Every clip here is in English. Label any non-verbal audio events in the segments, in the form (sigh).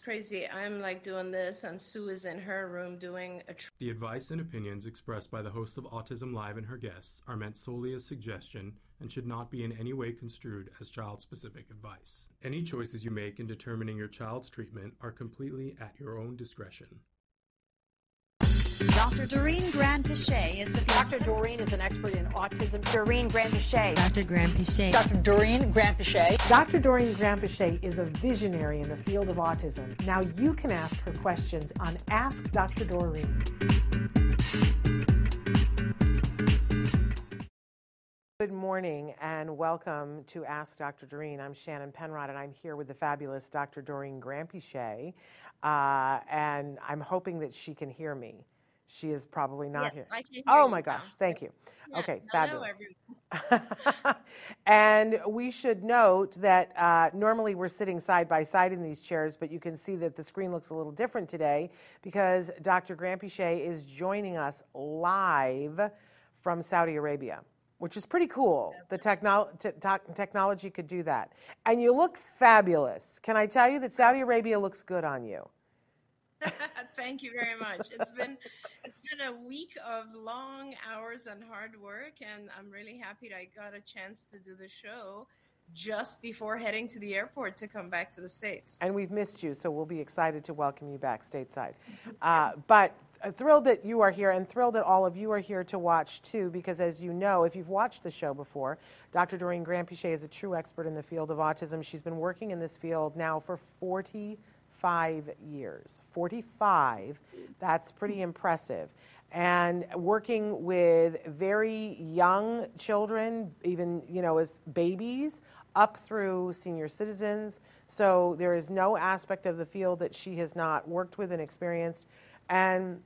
crazy. I'm like doing this, and Sue is in her room doing a. Tr- the advice and opinions expressed by the hosts of Autism Live and her guests are meant solely as suggestion and should not be in any way construed as child specific advice. Any choices you make in determining your child's treatment are completely at your own discretion. Dr. Doreen Granpeesheh is the Dr. Doreen is an expert in autism. Doreen Granpeesheh. Dr. Granpeesheh. Dr. Doreen Granpeesheh. Dr. Doreen Granpeesheh is a visionary in the field of autism. Now you can ask her questions on Ask Dr. Doreen. Good morning and welcome to Ask Dr. Doreen. I'm Shannon Penrod and I'm here with the fabulous Dr. Doreen Granpeesheh. Uh, and I'm hoping that she can hear me. She is probably not yes, here. I can hear oh my now. gosh, thank you. Yeah, okay, fabulous. (laughs) and we should note that uh, normally we're sitting side by side in these chairs, but you can see that the screen looks a little different today because Dr. Granpeesheh is joining us live from Saudi Arabia, which is pretty cool. The technol- t- t- technology could do that. And you look fabulous. Can I tell you that Saudi Arabia looks good on you? (laughs) Thank you very much. It's been it's been a week of long hours and hard work, and I'm really happy that I got a chance to do the show just before heading to the airport to come back to the states. And we've missed you, so we'll be excited to welcome you back stateside. Uh, but uh, thrilled that you are here and thrilled that all of you are here to watch too, because as you know, if you've watched the show before, Dr. Doreen Granpeesheh is a true expert in the field of autism. She's been working in this field now for 45 years. 45, that's pretty impressive. And working with very young children, even, you know, as babies, up through senior citizens. So there is no aspect of the field that she has not worked with and experienced. And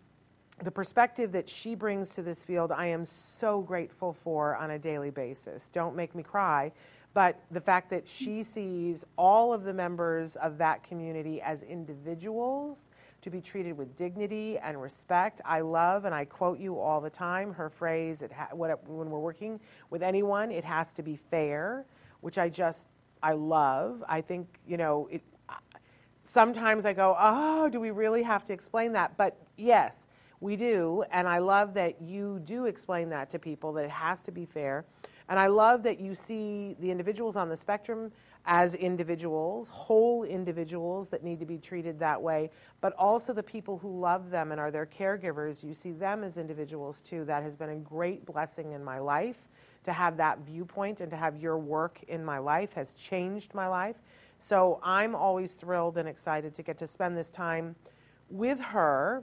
the perspective that she brings to this field, I am so grateful for on a daily basis. Don't make me cry, but the fact that she sees all of the members of that community as individuals to be treated with dignity and respect. I love, and I quote you all the time, her phrase, it ha- when we're working with anyone, it has to be fair, which I just, I love. I think, you know, it, sometimes I go, oh, do we really have to explain that? But yes, we do. And I love that you do explain that to people, that it has to be fair. And I love that you see the individuals on the spectrum as individuals, whole individuals that need to be treated that way, but also the people who love them and are their caregivers. You see them as individuals too. That has been a great blessing in my life to have that viewpoint and to have your work in my life has changed my life. So I'm always thrilled and excited to get to spend this time with her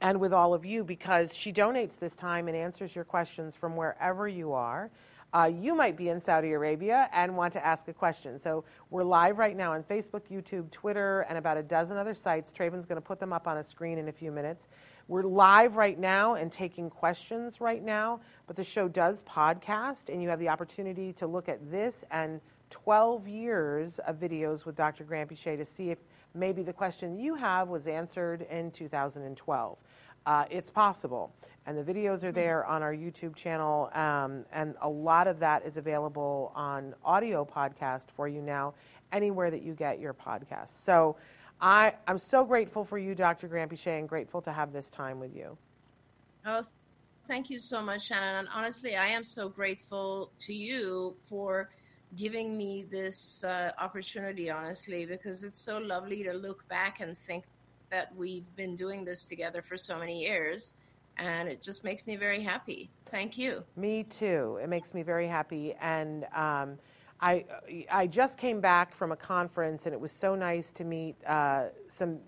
and with all of you because she donates this time and answers your questions from wherever you are. Uh, you might be in Saudi Arabia and want to ask a question. So we're live right now on Facebook, YouTube, Twitter, and about a dozen other sites. Traven's going to put them up on a screen in a few minutes. We're live right now and taking questions right now, but the show does podcast, and you have the opportunity to look at this and 12 years of videos with Dr. Granpeesheh to see if maybe the question you have was answered in 2012. Uh, it's possible. And the videos are there on our YouTube channel, um, and a lot of that is available on audio podcast for you now, anywhere that you get your podcasts. So I, I'm so grateful for you, Dr. Granpeesheh, and grateful to have this time with you. Oh, thank you so much, Shannon. And honestly, I am so grateful to you for giving me this uh, opportunity, honestly, because it's so lovely to look back and think that we've been doing this together for so many years. And it just makes me very happy. Thank you. Me too. It makes me very happy. And um, I, I just came back from a conference, and it was so nice to meet uh, some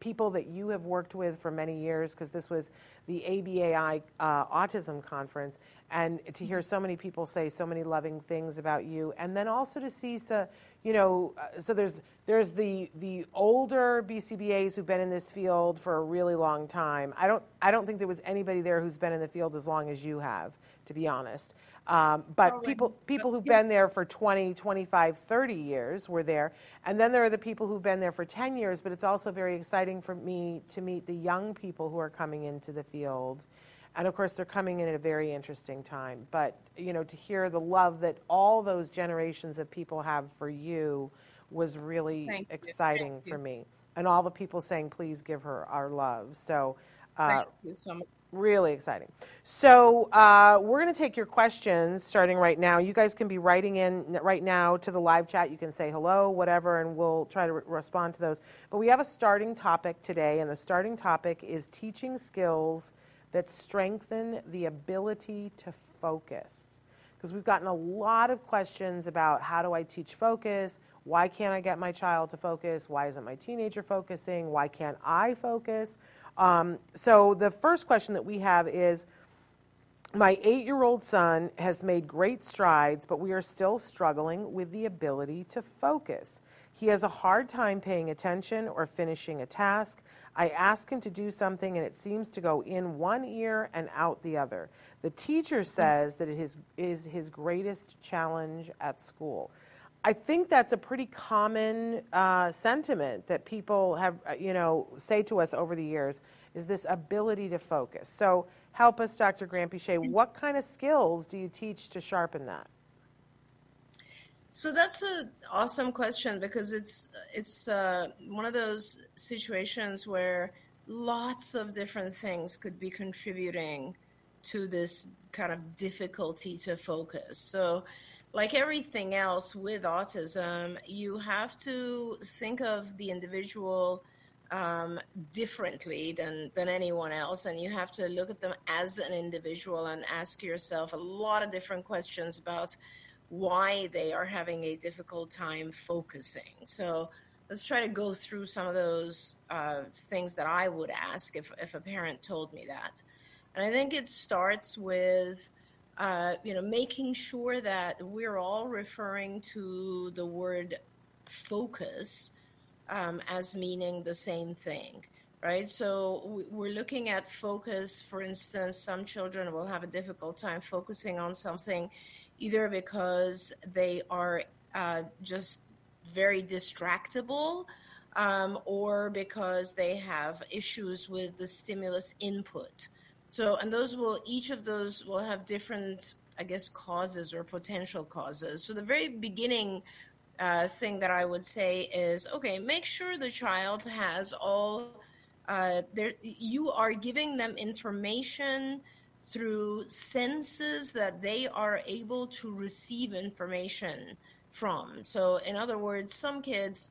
people that you have worked with for many years because this was the ABAI uh, Autism Conference, and to hear so many people say so many loving things about you, and then also to see so, you know, uh, so there's there's the the older BCBAs who've been in this field for a really long time. I don't I don't think there was anybody there who's been in the field as long as you have, to be honest. Um, but Oh, people people who've been there for 20, 25, 30 years were there. And then there are the people who've been there for 10 years, but it's also very exciting for me to meet the young people who are coming into the field. And of course, they're coming in at a very interesting time. But, you know, to hear the love that all those generations of people have for you was really Thank exciting you. for me. and all the people saying, please give her our love. So, uh, Thank you so much. Really exciting. So uh, we're going to take your questions starting right now. You guys can be writing in right now to the live chat. You can say hello, whatever, and we'll try to re- respond to those. But we have a starting topic today, and the starting topic is teaching skills that strengthen the ability to focus. Because we've gotten a lot of questions about how do I teach focus? Why can't I get my child to focus? Why isn't my teenager focusing? Why can't I focus? Um, so the first question that we have is My eight year old son has made great strides, but we are still struggling with the ability to focus. He has a hard time paying attention or finishing a task. I ask him to do something and it seems to go in one ear and out the other. The teacher says that it is, is his greatest challenge at school. I think that's a pretty common uh, sentiment that people have, uh, you know, say to us over the years is this ability to focus. So help us, Dr. Granpeesheh. What kind of skills do you teach to sharpen that? So that's an awesome question because it's it's uh, one of those situations where lots of different things could be contributing to this kind of difficulty to focus. So like everything else with autism, you have to think of the individual um, differently than, than anyone else, and you have to look at them as an individual and ask yourself a lot of different questions about why they are having a difficult time focusing. So let's try to go through some of those uh, things that I would ask if, if a parent told me that. And I think it starts with uh, you know, making sure that we're all referring to the word focus um, as meaning the same thing, right? So we're looking at focus. For instance, some children will have a difficult time focusing on something, either because they are uh, just very distractible. Um, or because they have issues with the stimulus input. So, and those will, each of those will have different, I guess, causes or potential causes. So, the very beginning uh, thing that I would say is okay, make sure the child has all, uh, there, you are giving them information through senses that they are able to receive information from. So, in other words, some kids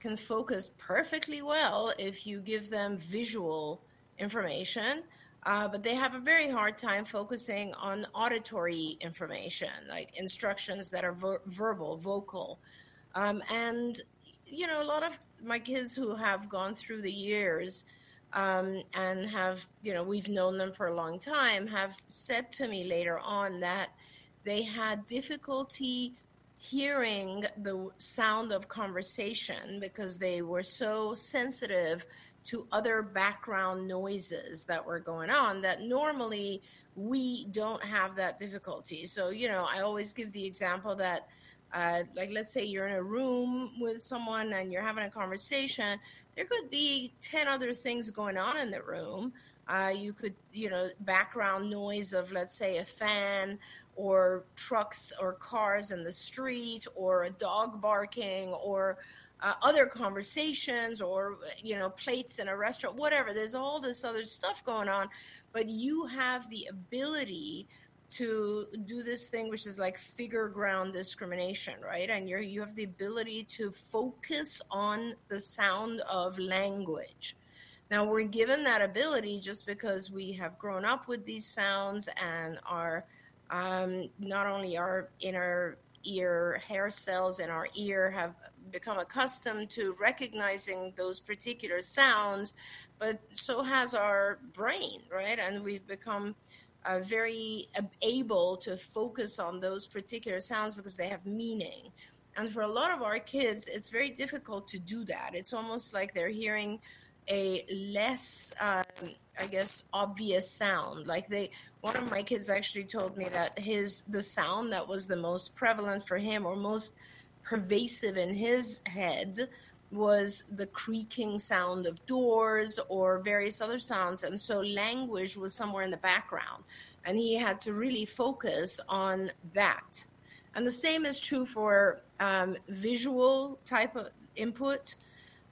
can focus perfectly well if you give them visual information uh, but they have a very hard time focusing on auditory information, like instructions that are ver- verbal, vocal. Um, and, you know, a lot of my kids who have gone through the years um, and have, you know, we've known them for a long time, have said to me later on that they had difficulty hearing the sound of conversation because they were so sensitive to other background noises that were going on that normally we don't have that difficulty. So, you know, I always give the example that, uh, like, let's say you're in a room with someone and you're having a conversation, there could be 10 other things going on in the room. Uh, you could, you know, background noise of, let's say, a fan or trucks or cars in the street or a dog barking or uh, other conversations or you know plates in a restaurant whatever. There's all this other stuff going on but you have the ability to do this thing which is like figure ground discrimination right? And you're you have the ability to focus on the sound of language. Now we're given that ability just because we have grown up with these sounds and are um, not only our inner ear hair cells in our ear have become accustomed to recognizing those particular sounds, but so has our brain, right? And we've become uh, very able to focus on those particular sounds because they have meaning. And for a lot of our kids, it's very difficult to do that. It's almost like they're hearing a less, um, I guess, obvious sound. Like they, one of my kids actually told me that his the sound that was the most prevalent for him or most pervasive in his head was the creaking sound of doors or various other sounds. And so language was somewhere in the background. And he had to really focus on that. And the same is true for um, visual type of input.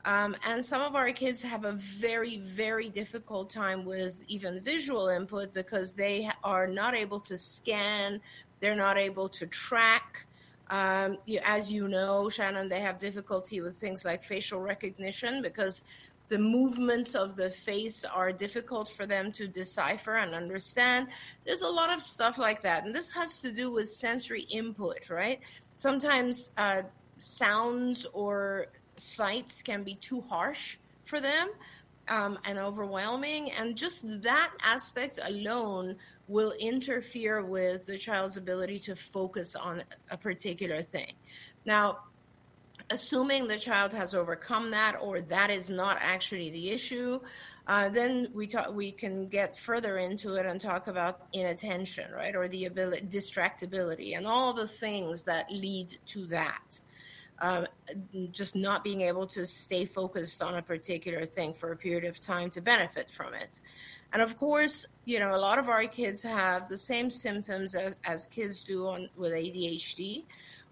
Um, and some of our kids have a very, very difficult time with even visual input because they are not able to scan, they're not able to track. Um, as you know, Shannon, they have difficulty with things like facial recognition because the movements of the face are difficult for them to decipher and understand. There's a lot of stuff like that. And this has to do with sensory input, right? Sometimes uh, sounds or sights can be too harsh for them um, and overwhelming. And just that aspect alone will interfere with the child's ability to focus on a particular thing. Now, assuming the child has overcome that or that is not actually the issue, uh, then we talk, we can get further into it and talk about inattention, right, or the ability, distractibility, and all the things that lead to that. Um, just not being able to stay focused on a particular thing for a period of time to benefit from it. And of course, you know, a lot of our kids have the same symptoms as, as kids do on, with ADHD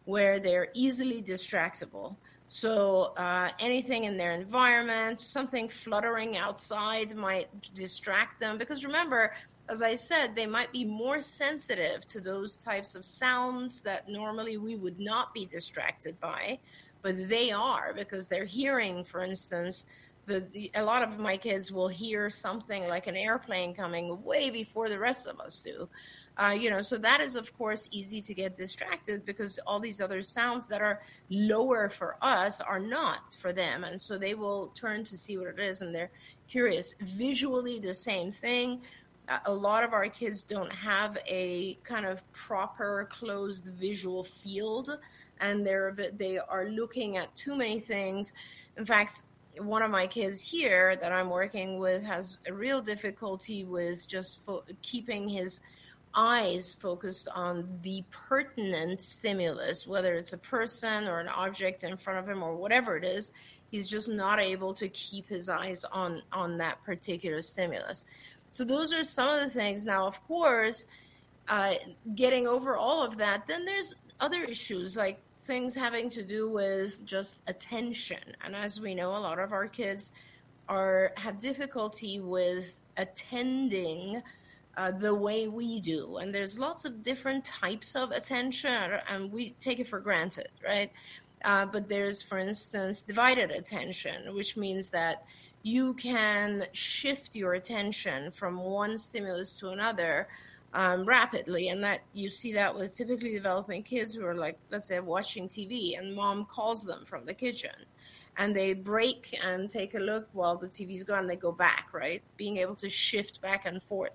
where they're easily distractible. So uh, anything in their environment, something fluttering outside might distract them. Because remember, as I said, they might be more sensitive to those types of sounds that normally we would not be distracted by, but they are because they're hearing, for instance, the, the, a lot of my kids will hear something like an airplane coming way before the rest of us do. Uh, you know, so that is of course easy to get distracted because all these other sounds that are lower for us are not for them, and so they will turn to see what it is, and they're curious. Visually, the same thing. A lot of our kids don't have a kind of proper closed visual field, and they're bit, they are looking at too many things. In fact, one of my kids here that I'm working with has a real difficulty with just fo- keeping his eyes focused on the pertinent stimulus, whether it's a person or an object in front of him or whatever it is. He's just not able to keep his eyes on on that particular stimulus. So those are some of the things. Now, of course, uh, getting over all of that, then there's other issues like things having to do with just attention. And as we know, a lot of our kids are have difficulty with attending uh, the way we do. And there's lots of different types of attention, and we take it for granted, right? Uh, but there's, for instance, divided attention, which means that you can shift your attention from one stimulus to another um, rapidly, and that you see that with typically developing kids who are like, let's say, watching TV, and mom calls them from the kitchen, and they break and take a look while the TV's gone. They go back, right? Being able to shift back and forth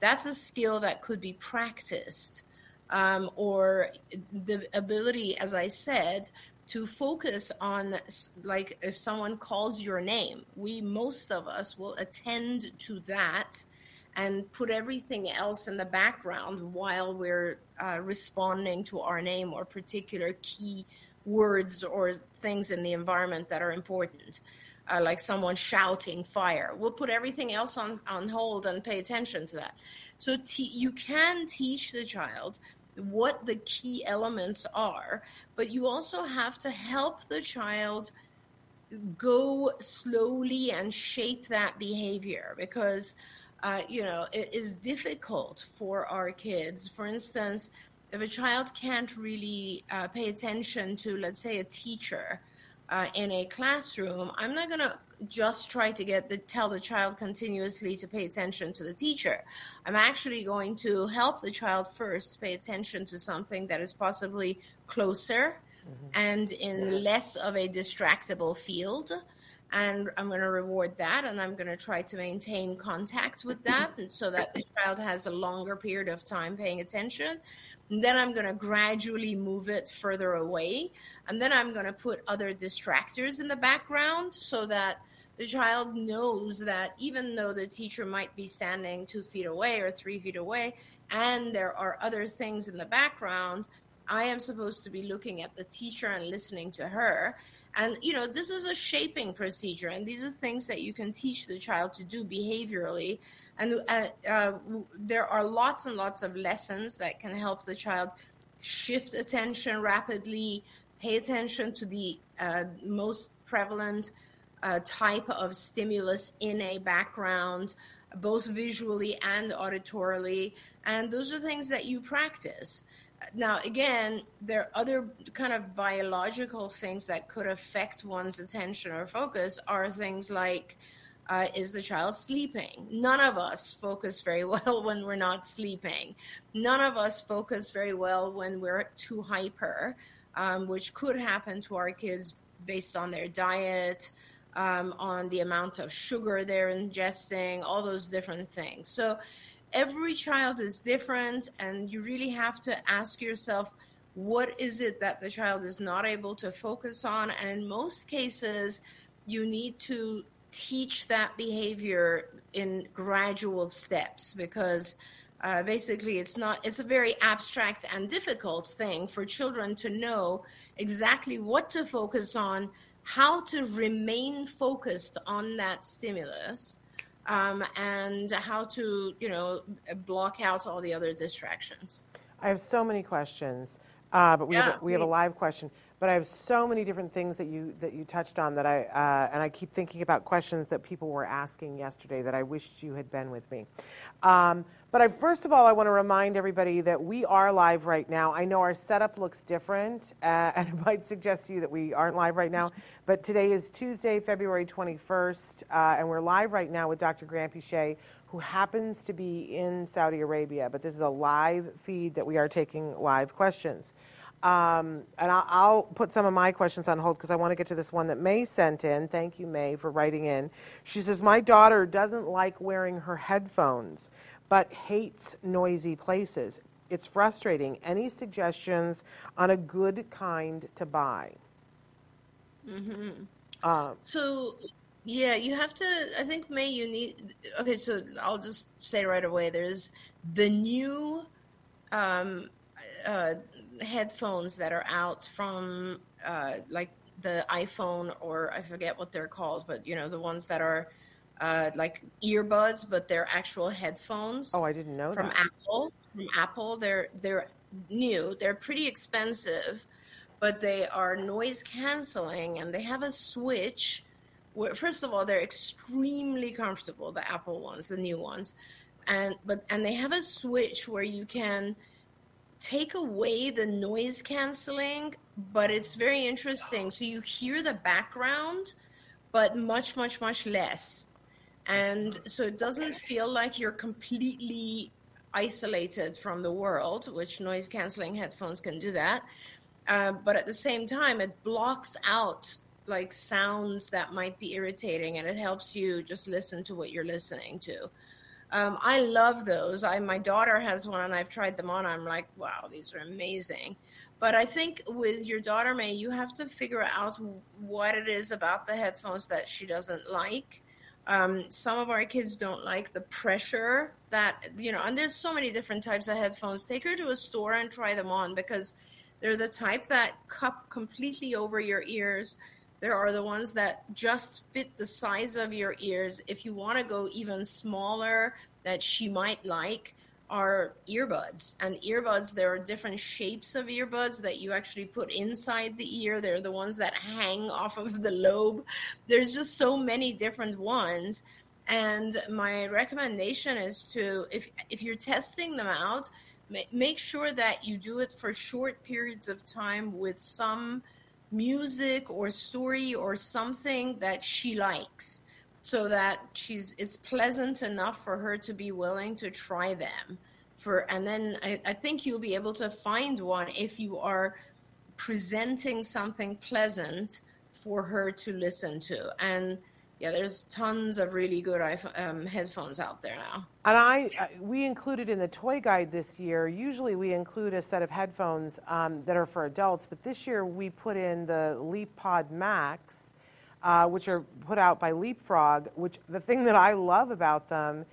that's a skill that could be practiced. Um, or the ability, as I said, to focus on, like, if someone calls your name, we, most of us, will attend to that and put everything else in the background while we're uh, responding to our name or particular key words or things in the environment that are important uh, like someone shouting fire. We'll put everything else on, on hold and pay attention to that. So you can teach the child what the key elements are, but you also have to help the child go slowly and shape that behavior because uh, you know it is difficult for our kids for instance if a child can't really uh, pay attention to let's say a teacher uh, in a classroom, I'm not going to just try to get the tell the child continuously to pay attention to the teacher. I'm actually going to help the child first pay attention to something that is possibly closer mm-hmm. and in less of a distractible field. And I'm going to reward that, and I'm going to try to maintain contact with that, and so that the child has a longer period of time paying attention. And then I'm going to gradually move it further away. And then I'm going to put other distractors in the background so that the child knows that even though the teacher might be standing two feet away or three feet away, and there are other things in the background, I am supposed to be looking at the teacher and listening to her. And, you know, this is a shaping procedure, and these are things that you can teach the child to do behaviorally and uh, uh, there are lots and lots of lessons that can help the child shift attention rapidly, pay attention to the uh, most prevalent uh, type of stimulus in a background, both visually and auditorily. And those are things that you practice. Now, again, there are other kind of biological things that could affect one's attention or focus, are things like uh, is the child sleeping? None of us focus very (laughs) well when we're not sleeping. None of us focus very well when we're too hyper, um, which could happen to our kids based on their diet, um, on the amount of sugar they're ingesting, all those different things. So every child is different, and you really have to ask yourself, what is it that the child is not able to focus on? And in most cases, you need to teach that behavior in gradual steps because uh, basically it's not it's a very abstract and difficult thing for children to know exactly what to focus on how to remain focused on that stimulus um, and how to you know block out all the other distractions. I have so many questions uh, but we, Yeah, have, a, we have a live question. But I have so many different things that you that you touched on that I uh, and I keep thinking about questions that people were asking yesterday that I wished you had been with me. Um, but I, first of all, I want to remind everybody that we are live right now. I know our setup looks different, uh, (laughs) and it might suggest to you that we aren't live right now. But today is Tuesday, February 21st, uh, and we're live right now with Dr. Granpeesheh, who happens to be in Saudi Arabia. But this is a live feed that we are taking live questions. Um, and I'll, I'll put some of my questions on hold because I want to get to this one that May sent in. Thank you, May, for writing in. She says, My daughter doesn't like wearing her headphones, but hates noisy places. It's frustrating. Any suggestions on a good kind to buy? So, yeah, you have to. I think May, you need. Okay, so I'll just say right away. There's the new um, uh, headphones that are out from uh, like the iPhone or I forget what they're called, but you know the ones that are uh, like earbuds, but they're actual headphones Oh, I didn't know that from that. Apple. From Apple, they're they're new. They're pretty expensive, but they are noise canceling, and they have a switch. Where, first of all, they're extremely comfortable. The Apple ones, the new ones, and but and they have a switch where you can take away the noise canceling, but it's very interesting. So you hear the background, but much, much, much less. And so it doesn't feel like you're completely isolated from the world, which noise canceling headphones can do that. Uh, but at the same time, it blocks out like sounds that might be irritating and it helps you just listen to what you're listening to. Um, I love those. I my daughter has one, and I've tried them on. I'm like, wow, these are amazing. But I think with your daughter, May, you have to figure out what it is about the headphones that she doesn't like. Um, some of our kids don't like the pressure that you know, and there's so many different types of headphones. Take her to a store and try them on because they're the type that cup completely over your ears. There are the ones that just fit the size of your ears. If you want to go even smaller, that she might like are earbuds. And earbuds, there are different shapes of earbuds that you actually put inside the ear. They're the ones that hang off of the lobe. There's just so many different ones. And my recommendation is to, if if you're testing them out, ma- make sure that you do it for short periods of time with some music or story or something that she likes so that she's it's pleasant enough for her to be willing to try them for and then I, I think you'll be able to find one if you are presenting something pleasant for her to listen to and yeah there's tons of really good um, headphones out there now And I, I- we included in the toy guide this year. Usually, we include a set of headphones um, that are for adults, but this year we put in the leap pod Max, uh, which are put out by Leapfrog. Which the thing that I love about them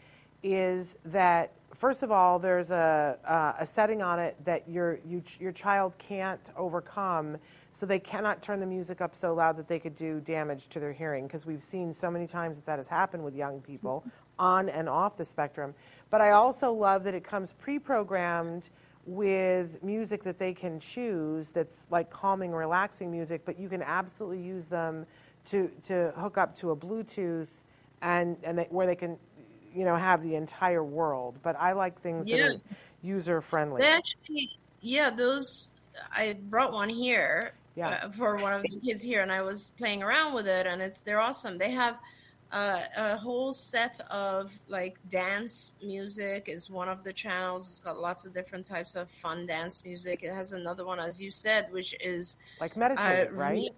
is that first of all, there's a uh, a setting on it that your you, your child can't overcome. So they cannot turn the music up so loud that they could do damage to their hearing because we've seen so many times that that has happened with young people (laughs) on and off the spectrum. But I also love that it comes pre-programmed with music that they can choose that's like calming, relaxing music, but you can absolutely use them to to hook up to a Bluetooth and and they, where they can, you know, have the entire world. But I like things that are user friendly. Actually, yeah, those. I brought one here Yeah. uh, for one of the kids here, and I was playing around with it, and it's they're awesome. They have uh, a whole set of like dance music is one of the channels. It's got lots of different types of fun dance music. It has another one, as you said, which is Like meditative, uh, right?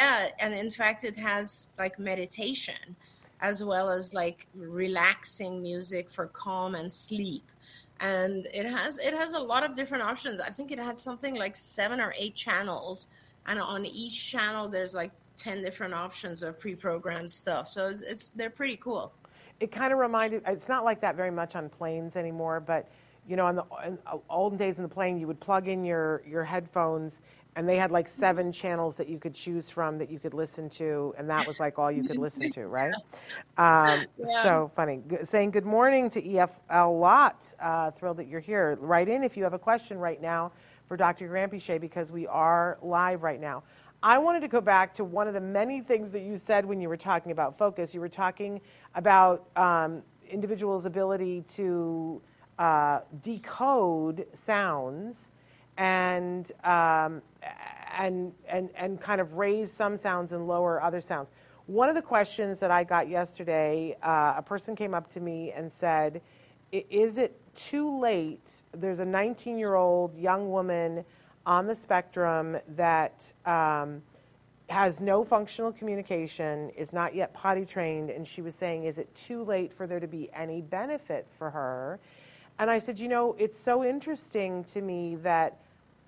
Yeah, and in fact, it has like meditation as well as like relaxing music for calm and sleep. And it has it has a lot of different options. I think it had something like seven or eight channels, and on each channel there's like ten different options of pre-programmed stuff. So it's, it's they're pretty cool. it kind of reminded it's not like that very much on planes anymore but you know on the in uh, olden days in the plane you would plug in your your headphones and they had like seven channels that you could choose from that you could listen to and that was like all you could listen to right? Um, Yeah. so funny. G- saying good morning to efl lot. Uh, thrilled that you're here. Write in if you have a question right now for dr Granpeesheh because we are live right now. I wanted to go back to one of the many things that you said when you were talking about focus. You were talking about um, individuals' ability to uh, decode sounds and, um, and, and, and kind of raise some sounds and lower other sounds. One of the questions that I got yesterday, uh, a person came up to me and said, Is it too late? There's a 19 year old young woman on the spectrum that um, has no functional communication, is not yet potty trained, and she was saying, Is it too late for there to be any benefit for her? And I said, You know, it's so interesting to me that,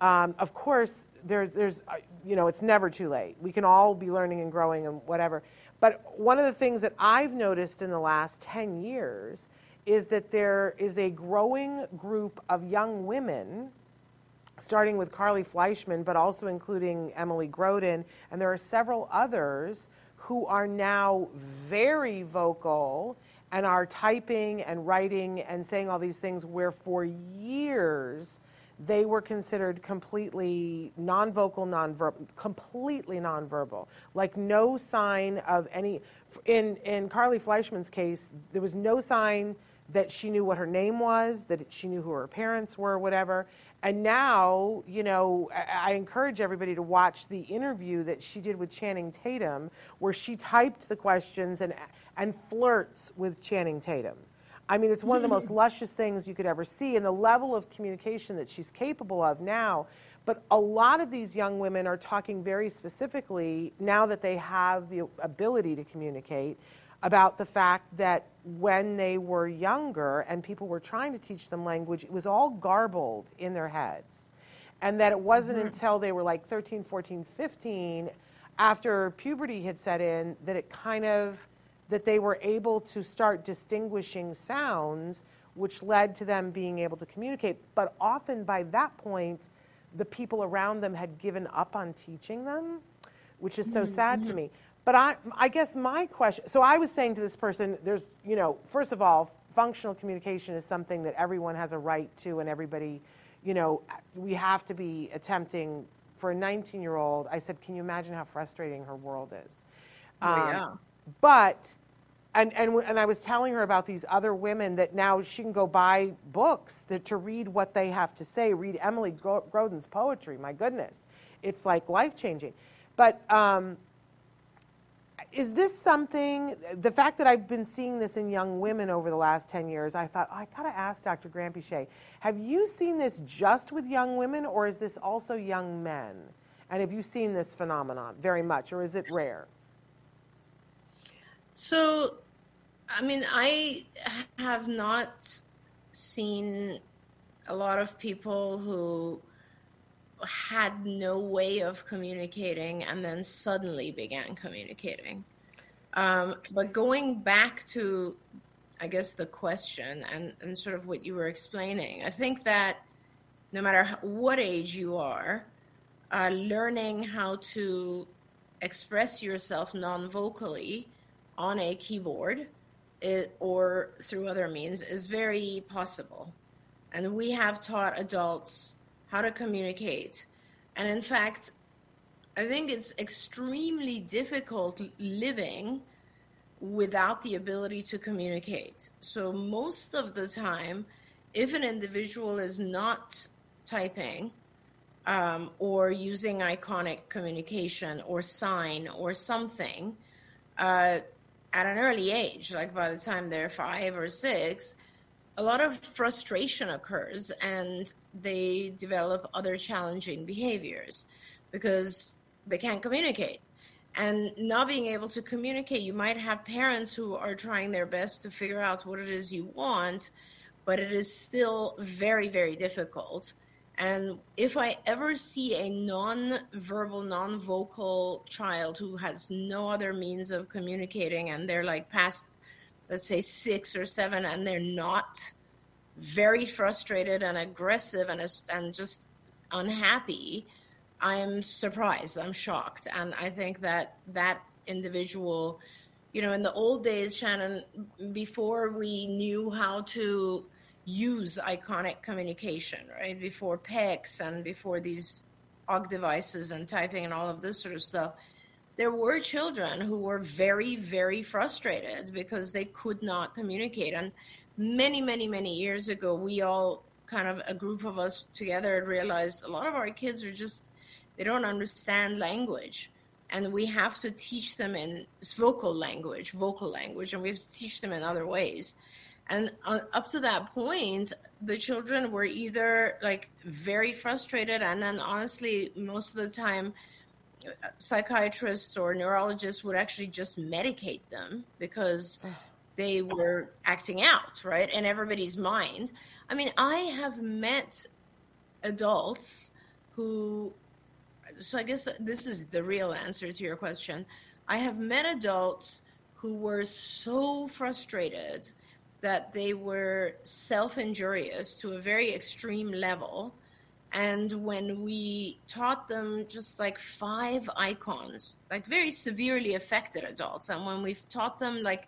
um, of course, there's, there's, uh, you know, it's never too late. We can all be learning and growing and whatever. But one of the things that I've noticed in the last 10 years is that there is a growing group of young women starting with Carly Fleischmann, but also including Emily Grodin, and there are several others who are now very vocal and are typing and writing and saying all these things where for years they were considered completely non-vocal, non-verbal, completely non-verbal, like no sign of any. In in Carly Fleischmann's case, there was no sign that she knew what her name was, that she knew who her parents were, whatever. And now, you know, I, I encourage everybody to watch the interview that she did with Channing Tatum, where she typed the questions and and flirts with Channing Tatum. I mean, it's one of the most mm-hmm. luscious things you could ever see, and the level of communication that she's capable of now. But a lot of these young women are talking very specifically now that they have the ability to communicate about the fact that when they were younger and people were trying to teach them language, it was all garbled in their heads. And that it wasn't mm-hmm. until they were like 13, 14, 15, after puberty had set in, that it kind of that they were able to start distinguishing sounds, which led to them being able to communicate. But often by that point, the people around them had given up on teaching them, which is so sad to me. But I, I guess my question so I was saying to this person, there's, you know, first of all, functional communication is something that everyone has a right to, and everybody, you know, we have to be attempting. For a 19 year old, I said, can you imagine how frustrating her world is? Oh, Um, yeah. But, and, and, and I was telling her about these other women that now she can go buy books that, to read what they have to say, read Emily Grodin's poetry. My goodness, it's like life changing. But um, is this something, the fact that I've been seeing this in young women over the last 10 years, I thought, oh, I got to ask Dr. Granpeesheh, have you seen this just with young women or is this also young men? And have you seen this phenomenon very much or is it rare? So, I mean, I have not seen a lot of people who had no way of communicating and then suddenly began communicating. Um, but going back to, I guess, the question and, and sort of what you were explaining, I think that no matter what age you are, uh, learning how to express yourself non vocally on a keyboard it, or through other means is very possible. And we have taught adults how to communicate. And in fact, I think it's extremely difficult living without the ability to communicate. So, most of the time, if an individual is not typing um, or using iconic communication or sign or something uh, at an early age, like by the time they're five or six, a lot of frustration occurs and they develop other challenging behaviors because they can't communicate. And not being able to communicate, you might have parents who are trying their best to figure out what it is you want, but it is still very, very difficult. And if I ever see a non-verbal, non-vocal child who has no other means of communicating and they're like past, let's say six or seven, and they're not very frustrated and aggressive and, and just unhappy, I'm surprised. I'm shocked. And I think that that individual, you know, in the old days, Shannon, before we knew how to use iconic communication, right? Before PECS and before these OGG devices and typing and all of this sort of stuff, there were children who were very, very frustrated because they could not communicate. And many, many, many years ago, we all kind of a group of us together realized a lot of our kids are just they don't understand language. And we have to teach them in vocal language, vocal language, and we have to teach them in other ways. And uh, up to that point, the children were either like very frustrated, and then honestly, most of the time, psychiatrists or neurologists would actually just medicate them because they were acting out, right? In everybody's mind. I mean, I have met adults who so I guess this is the real answer to your question. I have met adults who were so frustrated that they were self injurious to a very extreme level. And when we taught them just like five icons, like very severely affected adults, and when we've taught them like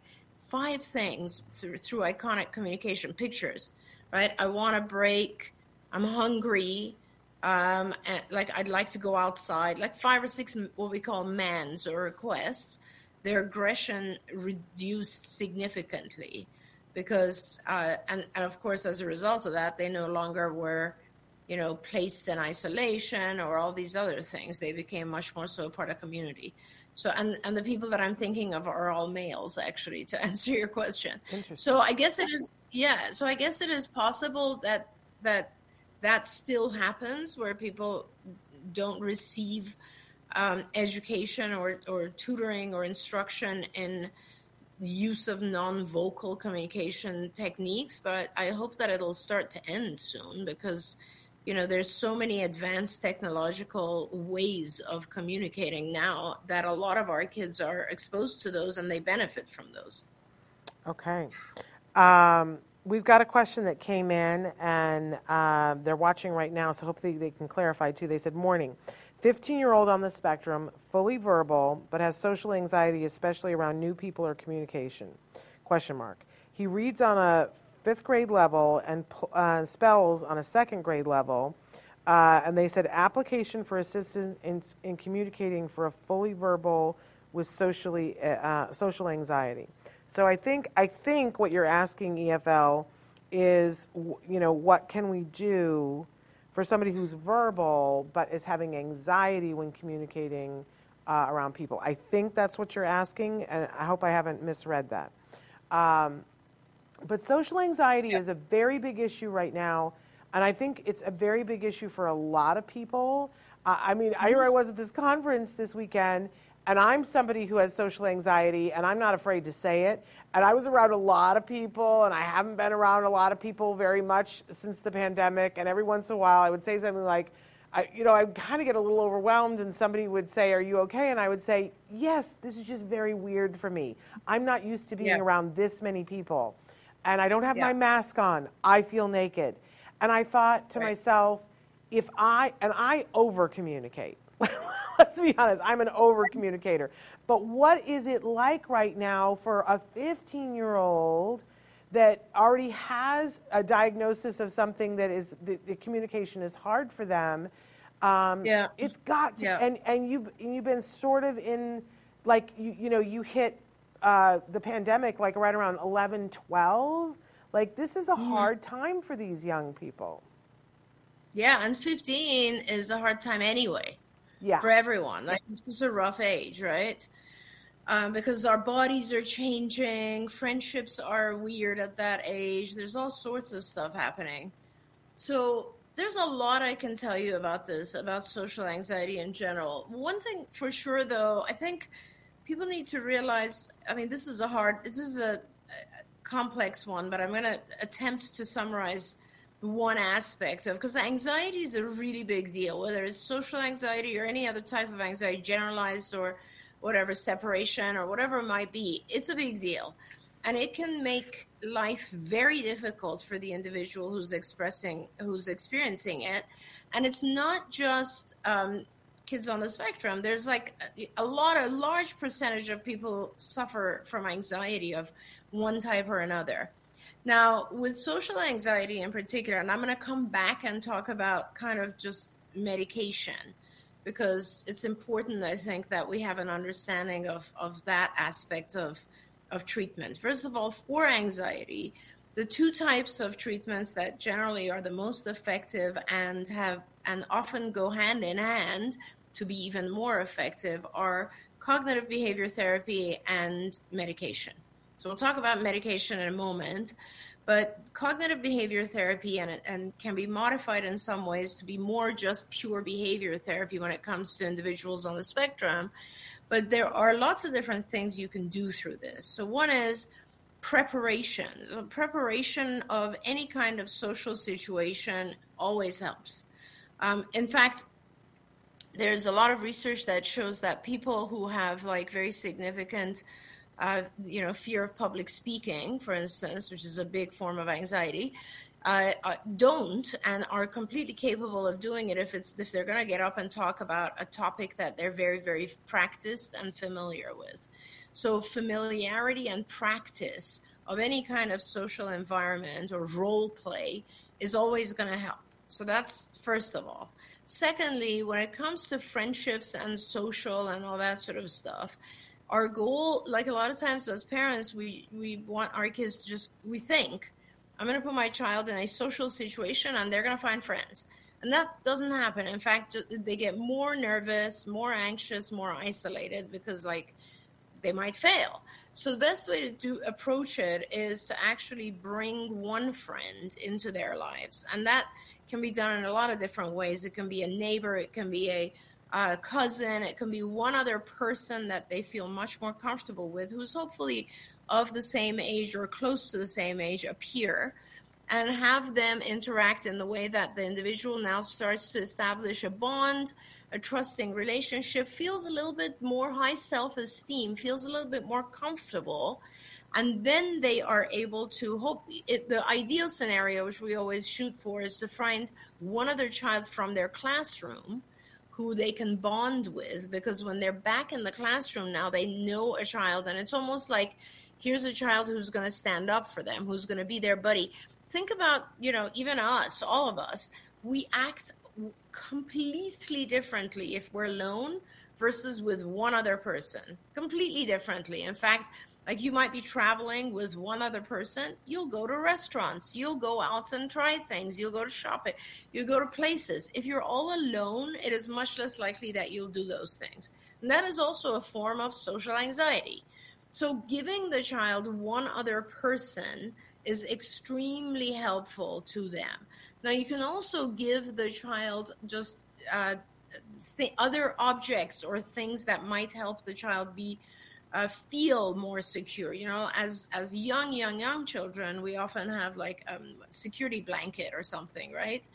five things through, through iconic communication pictures, right? I want to break, I'm hungry, um, like I'd like to go outside, like five or six what we call mands or requests, their aggression reduced significantly because, uh, and, and of course, as a result of that, they no longer were, you know, placed in isolation or all these other things. They became much more so a part of community. So, and, and the people that I'm thinking of are all males, actually, to (laughs) answer your question. So, I guess it is, yeah. So, I guess it is possible that that that still happens where people don't receive um, education or, or tutoring or instruction in use of non-vocal communication techniques but i hope that it'll start to end soon because you know there's so many advanced technological ways of communicating now that a lot of our kids are exposed to those and they benefit from those. Okay. Um, we've got a question that came in, and uh, they're watching right now, so hopefully they can clarify too. They said, "Morning, 15-year-old on the spectrum, fully verbal, but has social anxiety, especially around new people or communication." Question mark. He reads on a fifth grade level and uh, spells on a second grade level. Uh, and they said application for assistance in, in communicating for a fully verbal with socially uh, social anxiety. So I think I think what you're asking EFL is you know what can we do for somebody who's verbal but is having anxiety when communicating uh, around people. I think that's what you're asking, and I hope I haven't misread that. Um, but social anxiety yeah. is a very big issue right now, and I think it's a very big issue for a lot of people. Uh, I mean, mm-hmm. here I was at this conference this weekend, and I'm somebody who has social anxiety, and I'm not afraid to say it. And I was around a lot of people, and I haven't been around a lot of people very much since the pandemic. And every once in a while, I would say something like, I, you know, I kind of get a little overwhelmed, and somebody would say, "Are you okay?" And I would say, "Yes, this is just very weird for me. I'm not used to being yeah. around this many people, and I don't have yeah. my mask on. I feel naked." And I thought to right. myself, if I and I over communicate. (laughs) (laughs) Let's be honest, I'm an over communicator. But what is it like right now for a 15 year old that already has a diagnosis of something that is the, the communication is hard for them? Um, Yeah. it's got to, Yeah. and and you and you've been sort of in, like you you know you hit uh, the pandemic like right around 11, 12. Like this is a Mm-hmm. hard time for these young people. Yeah, and 15 is a hard time anyway. Yeah. for everyone. Like it's just a rough age, right? Um, because our bodies are changing, friendships are weird at that age. There's all sorts of stuff happening. So there's a lot I can tell you about this, about social anxiety in general. One thing for sure, though, I think people need to realize. I mean, this is a hard, this is a, a complex one, but I'm going to attempt to summarize one aspect of because anxiety is a really big deal whether it's social anxiety or any other type of anxiety generalized or whatever separation or whatever it might be it's a big deal. And it can make life very difficult for the individual who's expressing who's experiencing it. And it's not just um, kids on the spectrum. There's like a, lot a large percentage of people suffer from anxiety of one type or another now, with social anxiety in particular, and I'm going to come back and talk about kind of just medication because it's important, I think, that we have an understanding of, of that aspect of, of treatment. First of all, for anxiety, the two types of treatments that generally are the most effective and have and often go hand in hand to be even more effective are cognitive behavior therapy and medication. So we'll talk about medication in a moment, but cognitive behavior therapy and, and can be modified in some ways to be more just pure behavior therapy when it comes to individuals on the spectrum. But there are lots of different things you can do through this. So one is preparation. Preparation of any kind of social situation always helps. Um, in fact, there's a lot of research that shows that people who have like very significant uh, you know, fear of public speaking, for instance, which is a big form of anxiety, uh, uh, don't and are completely capable of doing it if it's if they're going to get up and talk about a topic that they're very very practiced and familiar with. So familiarity and practice of any kind of social environment or role play is always going to help. So that's first of all. Secondly, when it comes to friendships and social and all that sort of stuff, our goal like a lot of times as parents we we want our kids to just we think i'm going to put my child in a social situation and they're going to find friends. And that doesn't happen. In fact they get more nervous more anxious more isolated because like they might fail. So the best way to do approach it is to actually bring one friend into their lives. And that can be done in a lot of different ways. It can be a neighbor it can be a a cousin, it can be one other person that they feel much more comfortable with, who's hopefully of the same age or close to the same age, a peer, and have them interact in the way that the individual now starts to establish a bond, a trusting relationship, feels a little bit more high self esteem, feels a little bit more comfortable. And then they are able to hope it, the ideal scenario, which we always shoot for, is to find one other child from their classroom who they can bond with because when they're back in the classroom now they know a child and it's almost like here's a child who's going to stand up for them who's going to be their buddy. Think about you know even us all of us we act completely differently if we're alone versus with one other person. Completely differently. In fact like you might be traveling with one other person you'll go to restaurants you'll go out and try things you'll go to shopping you go to places. If you're all alone it is much less likely that you'll do those things. And that is also a form of social anxiety. So giving the child one other person is extremely helpful to them. Now you can also give the child just uh, th- other objects or things that might help the child be uh, feel more secure. You know, as as young, young, young children, we often have like a um, security blanket or something, right?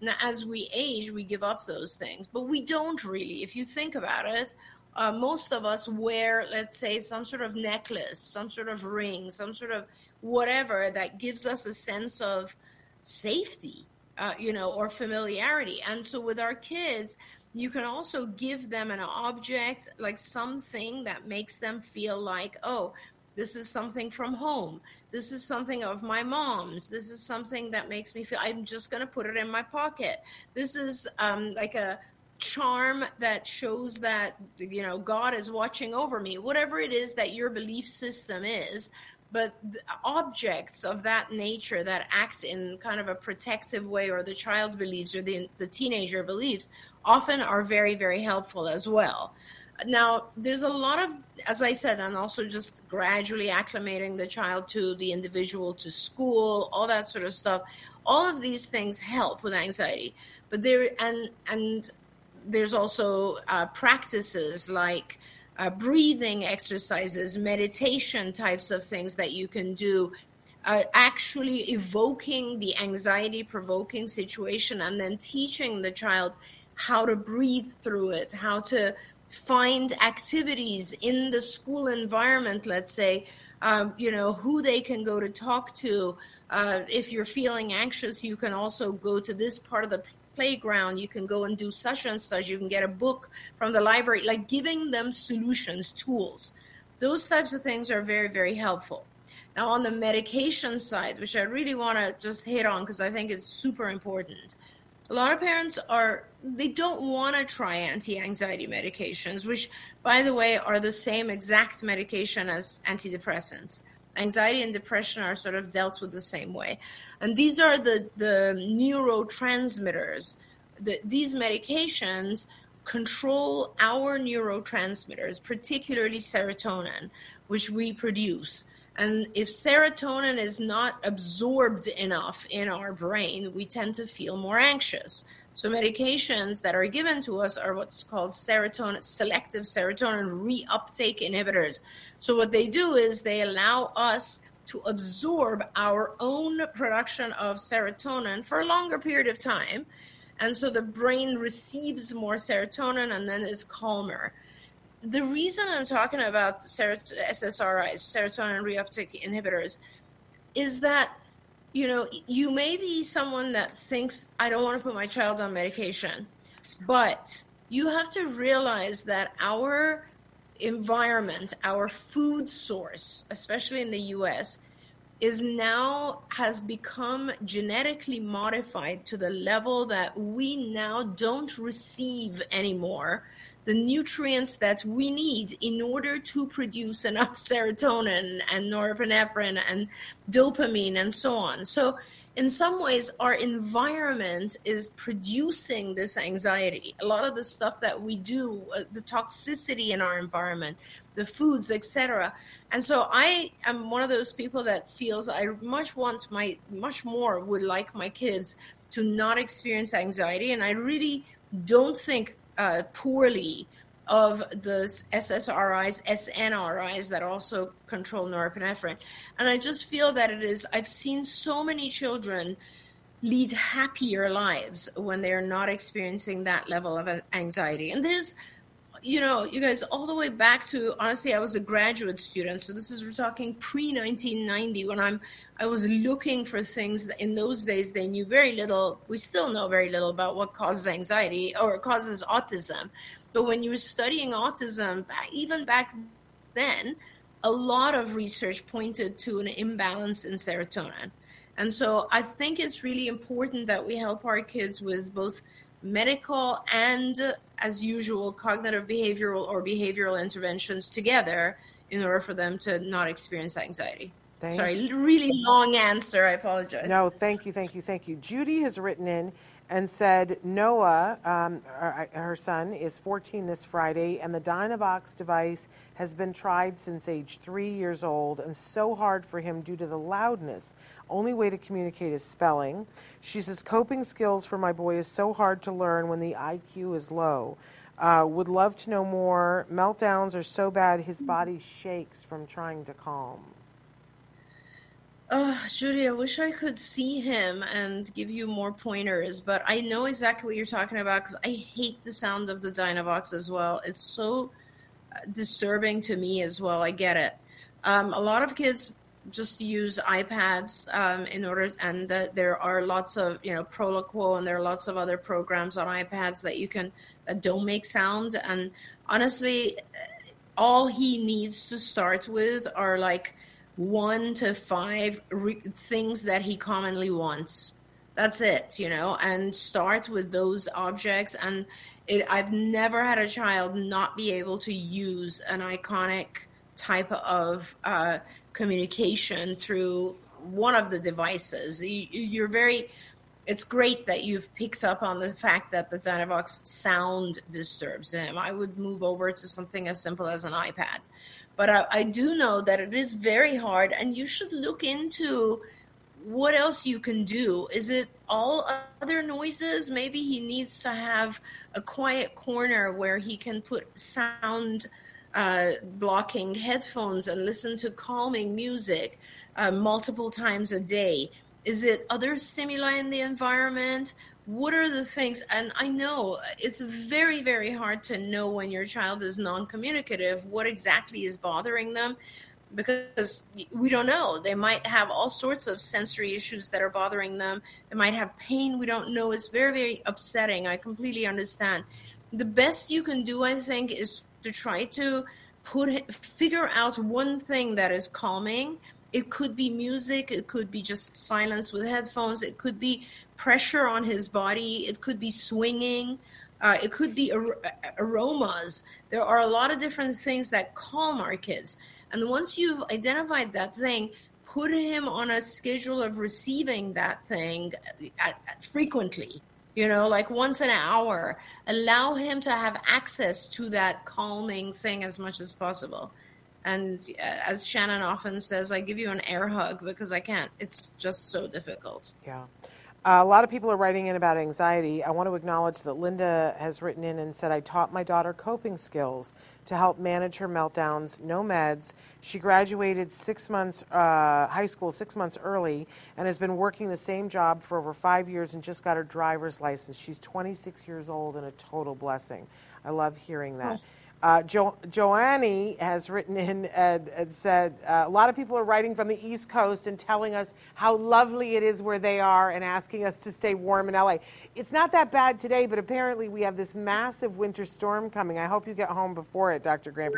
Now, as we age, we give up those things, but we don't really. If you think about it, uh, most of us wear, let's say, some sort of necklace, some sort of ring, some sort of whatever that gives us a sense of safety, uh, you know, or familiarity. And so with our kids, you can also give them an object, like something that makes them feel like, oh, this is something from home. This is something of my mom's. This is something that makes me feel I'm just going to put it in my pocket. This is um, like a charm that shows that you know God is watching over me, whatever it is that your belief system is. But objects of that nature that act in kind of a protective way, or the child believes, or the, the teenager believes, often are very, very helpful as well. Now, there's a lot of, as I said, and also just gradually acclimating the child to the individual, to school, all that sort of stuff. All of these things help with anxiety. But there, and, and there's also uh, practices like uh, breathing exercises, meditation types of things that you can do. Uh, actually evoking the anxiety provoking situation and then teaching the child how to breathe through it, how to find activities in the school environment, let's say, um, you know, who they can go to talk to. Uh, if you're feeling anxious, you can also go to this part of the playground. You can go and do such and such. You can get a book from the library, like giving them solutions, tools. Those types of things are very, very helpful. Now, on the medication side, which I really want to just hit on because I think it's super important, a lot of parents are they don't want to try anti-anxiety medications which by the way are the same exact medication as antidepressants. Anxiety and depression are sort of dealt with the same way. And these are the the neurotransmitters. The, these medications control our neurotransmitters particularly serotonin which we produce. And if serotonin is not absorbed enough in our brain, we tend to feel more anxious. So medications that are given to us are what's called serotonin selective serotonin reuptake inhibitors. So what they do is they allow us to absorb our own production of serotonin for a longer period of time. And so the brain receives more serotonin and then is calmer the reason I'm talking about SSRIs, serotonin reuptake inhibitors, is that you know you may be someone that thinks I don't want to put my child on medication, but you have to realize that our environment, our food source, especially in the US, is now has become genetically modified to the level that we now don't receive anymore the nutrients that we need in order to produce enough (laughs) serotonin and norepinephrine and dopamine and so on. So, in some ways, our environment is producing this anxiety. A lot of the stuff that we do, uh, the toxicity in our environment, the foods, etc. And so, I am one of those people that feels I much want my much more would like my kids to not experience anxiety, and I really don't think uh, poorly of the SSRIs, SNRIs that also control norepinephrine. And I just feel that it is, I've seen so many children lead happier lives when they're not experiencing that level of anxiety. And there's, you know, you guys, all the way back to honestly, I was a graduate student. So this is, we're talking pre 1990 when I'm, I was looking for things that in those days they knew very little. We still know very little about what causes anxiety or causes autism. But when you were studying autism, even back then, a lot of research pointed to an imbalance in serotonin. And so I think it's really important that we help our kids with both medical and, as usual, cognitive behavioral or behavioral interventions together in order for them to not experience anxiety. Thank Sorry, really long answer. I apologize. No, thank you, thank you, thank you. Judy has written in and said Noah, um, her, her, son, is 14 this Friday, and the Dynavox device has been tried since age three years old and so hard for him due to the loudness. Only way to communicate is spelling. She says, coping skills for my boy is so hard to learn when the IQ is low. Uh, would love to know more. Meltdowns are so bad his body shakes from trying to calm. Oh, Judy, I wish I could see him and give you more pointers, but I know exactly what you're talking about because I hate the sound of the Dynavox as well. It's so uh, disturbing to me as well. I get it. Um, a lot of kids just use iPads um, in order, and there are lots of, you know, Proloquo, and there are lots of other programs on iPads that you can that don't make sound. And honestly, all he needs to start with are like one to five re- things that he commonly wants. That's it, you know, and start with those objects. And It, I've never had a child not be able to use an iconic type of uh, communication through one of the devices. You, you're very it's great that you've picked up on the fact that the Dynavox sound disturbs him. I would move over to something as simple as an iPad. But I, I, do know that it is very hard, and you should look into what else you can do. Is it all other noises? Maybe he needs to have a quiet corner where he can put sound uh, blocking headphones and listen to calming music uh, multiple times a day is it other stimuli in the environment? What are the things? And I know it's very, very hard to know when your child is non communicative what exactly is bothering them because we don't know. They might have all sorts of sensory issues that are bothering them. They might have pain. We don't know. It's very, very upsetting. I completely understand. The best you can do, I think, is to try to put figure out one thing that is calming it could be music, it could be just silence with headphones, it could be pressure on his body, it could be swinging, uh, it could be ar- aromas. There are a lot of different things that calm our kids. And once you've identified that thing, put him on a schedule of receiving that thing at, at frequently you know like once an hour allow him to have access to that calming thing as much as possible and uh, as Shannon often says, I give you an air hug because I can't. It's just so difficult. Yeah. A lot of people are writing in about anxiety. I want to acknowledge that Linda has written in and said, I taught my daughter coping skills to help manage her meltdowns, no meds. She graduated six months, uh, high school six months early, and has been working the same job for over five years and just got her driver's license. She's 26 years old and a total blessing. I love hearing that. Uh, jo- Joanne has written in and, and said uh, a lot of people are writing from the East Coast and telling us how lovely it is where they are and asking us to stay warm in LA. It's not that bad today, but apparently we have this massive winter storm coming. I hope you get home before it, Dr. Graham.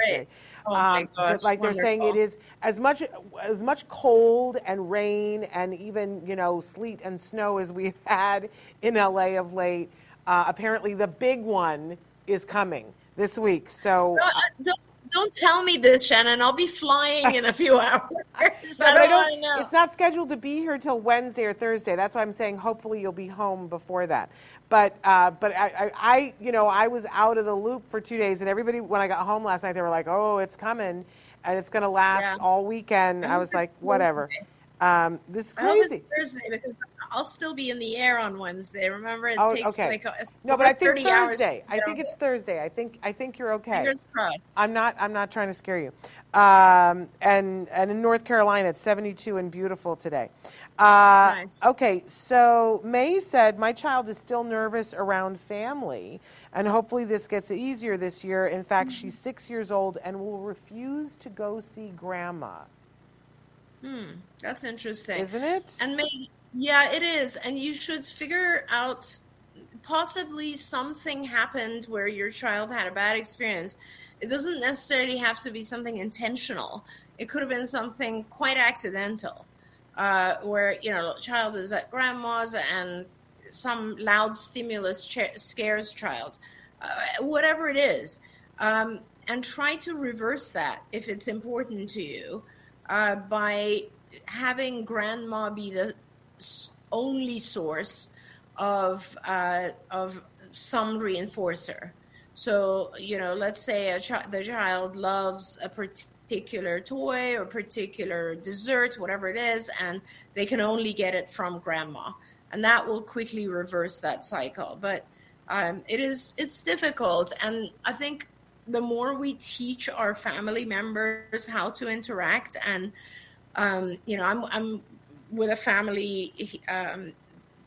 Oh um, like they're saying, it is as much as much cold and rain and even you know sleet and snow as we've had in LA of late. Uh, apparently, the big one is coming this week. So uh, don't, don't tell me this, Shannon. I'll be flying in a few (laughs) hours. so I don't. It's not scheduled to be here till Wednesday or Thursday. That's why I'm saying hopefully you'll be home before that. But uh, but I, I, I you know I was out of the loop for two days, and everybody when I got home last night they were like, oh, it's coming, and it's going to last yeah. all weekend. I, I was like, (laughs) whatever. Um, this is crazy. Thursday because I'll still be in the air on Wednesday. Remember, it oh, takes okay. like a, no, but I think Thursday. I think it's Thursday. I think I think you're okay. Fingers crossed. I'm not. I'm not trying to scare you. Um, and and in North Carolina, it's 72 and beautiful today. Uh, nice. Okay, so May said my child is still nervous around family, and hopefully this gets easier this year. In fact, mm-hmm. she's six years old and will refuse to go see grandma. Hmm, that's interesting, isn't it? And maybe, yeah, it is. And you should figure out possibly something happened where your child had a bad experience. It doesn't necessarily have to be something intentional. It could have been something quite accidental, uh, where you know, child is at grandma's and some loud stimulus ch- scares child, uh, whatever it is, um, and try to reverse that if it's important to you uh, by having grandma be the only source of uh, of some reinforcer. So you know, let's say a the child loves a particular toy or particular dessert, whatever it is, and they can only get it from grandma, and that will quickly reverse that cycle. But um, it is it's difficult, and I think the more we teach our family members how to interact and um, you know I'm, I'm with a family um,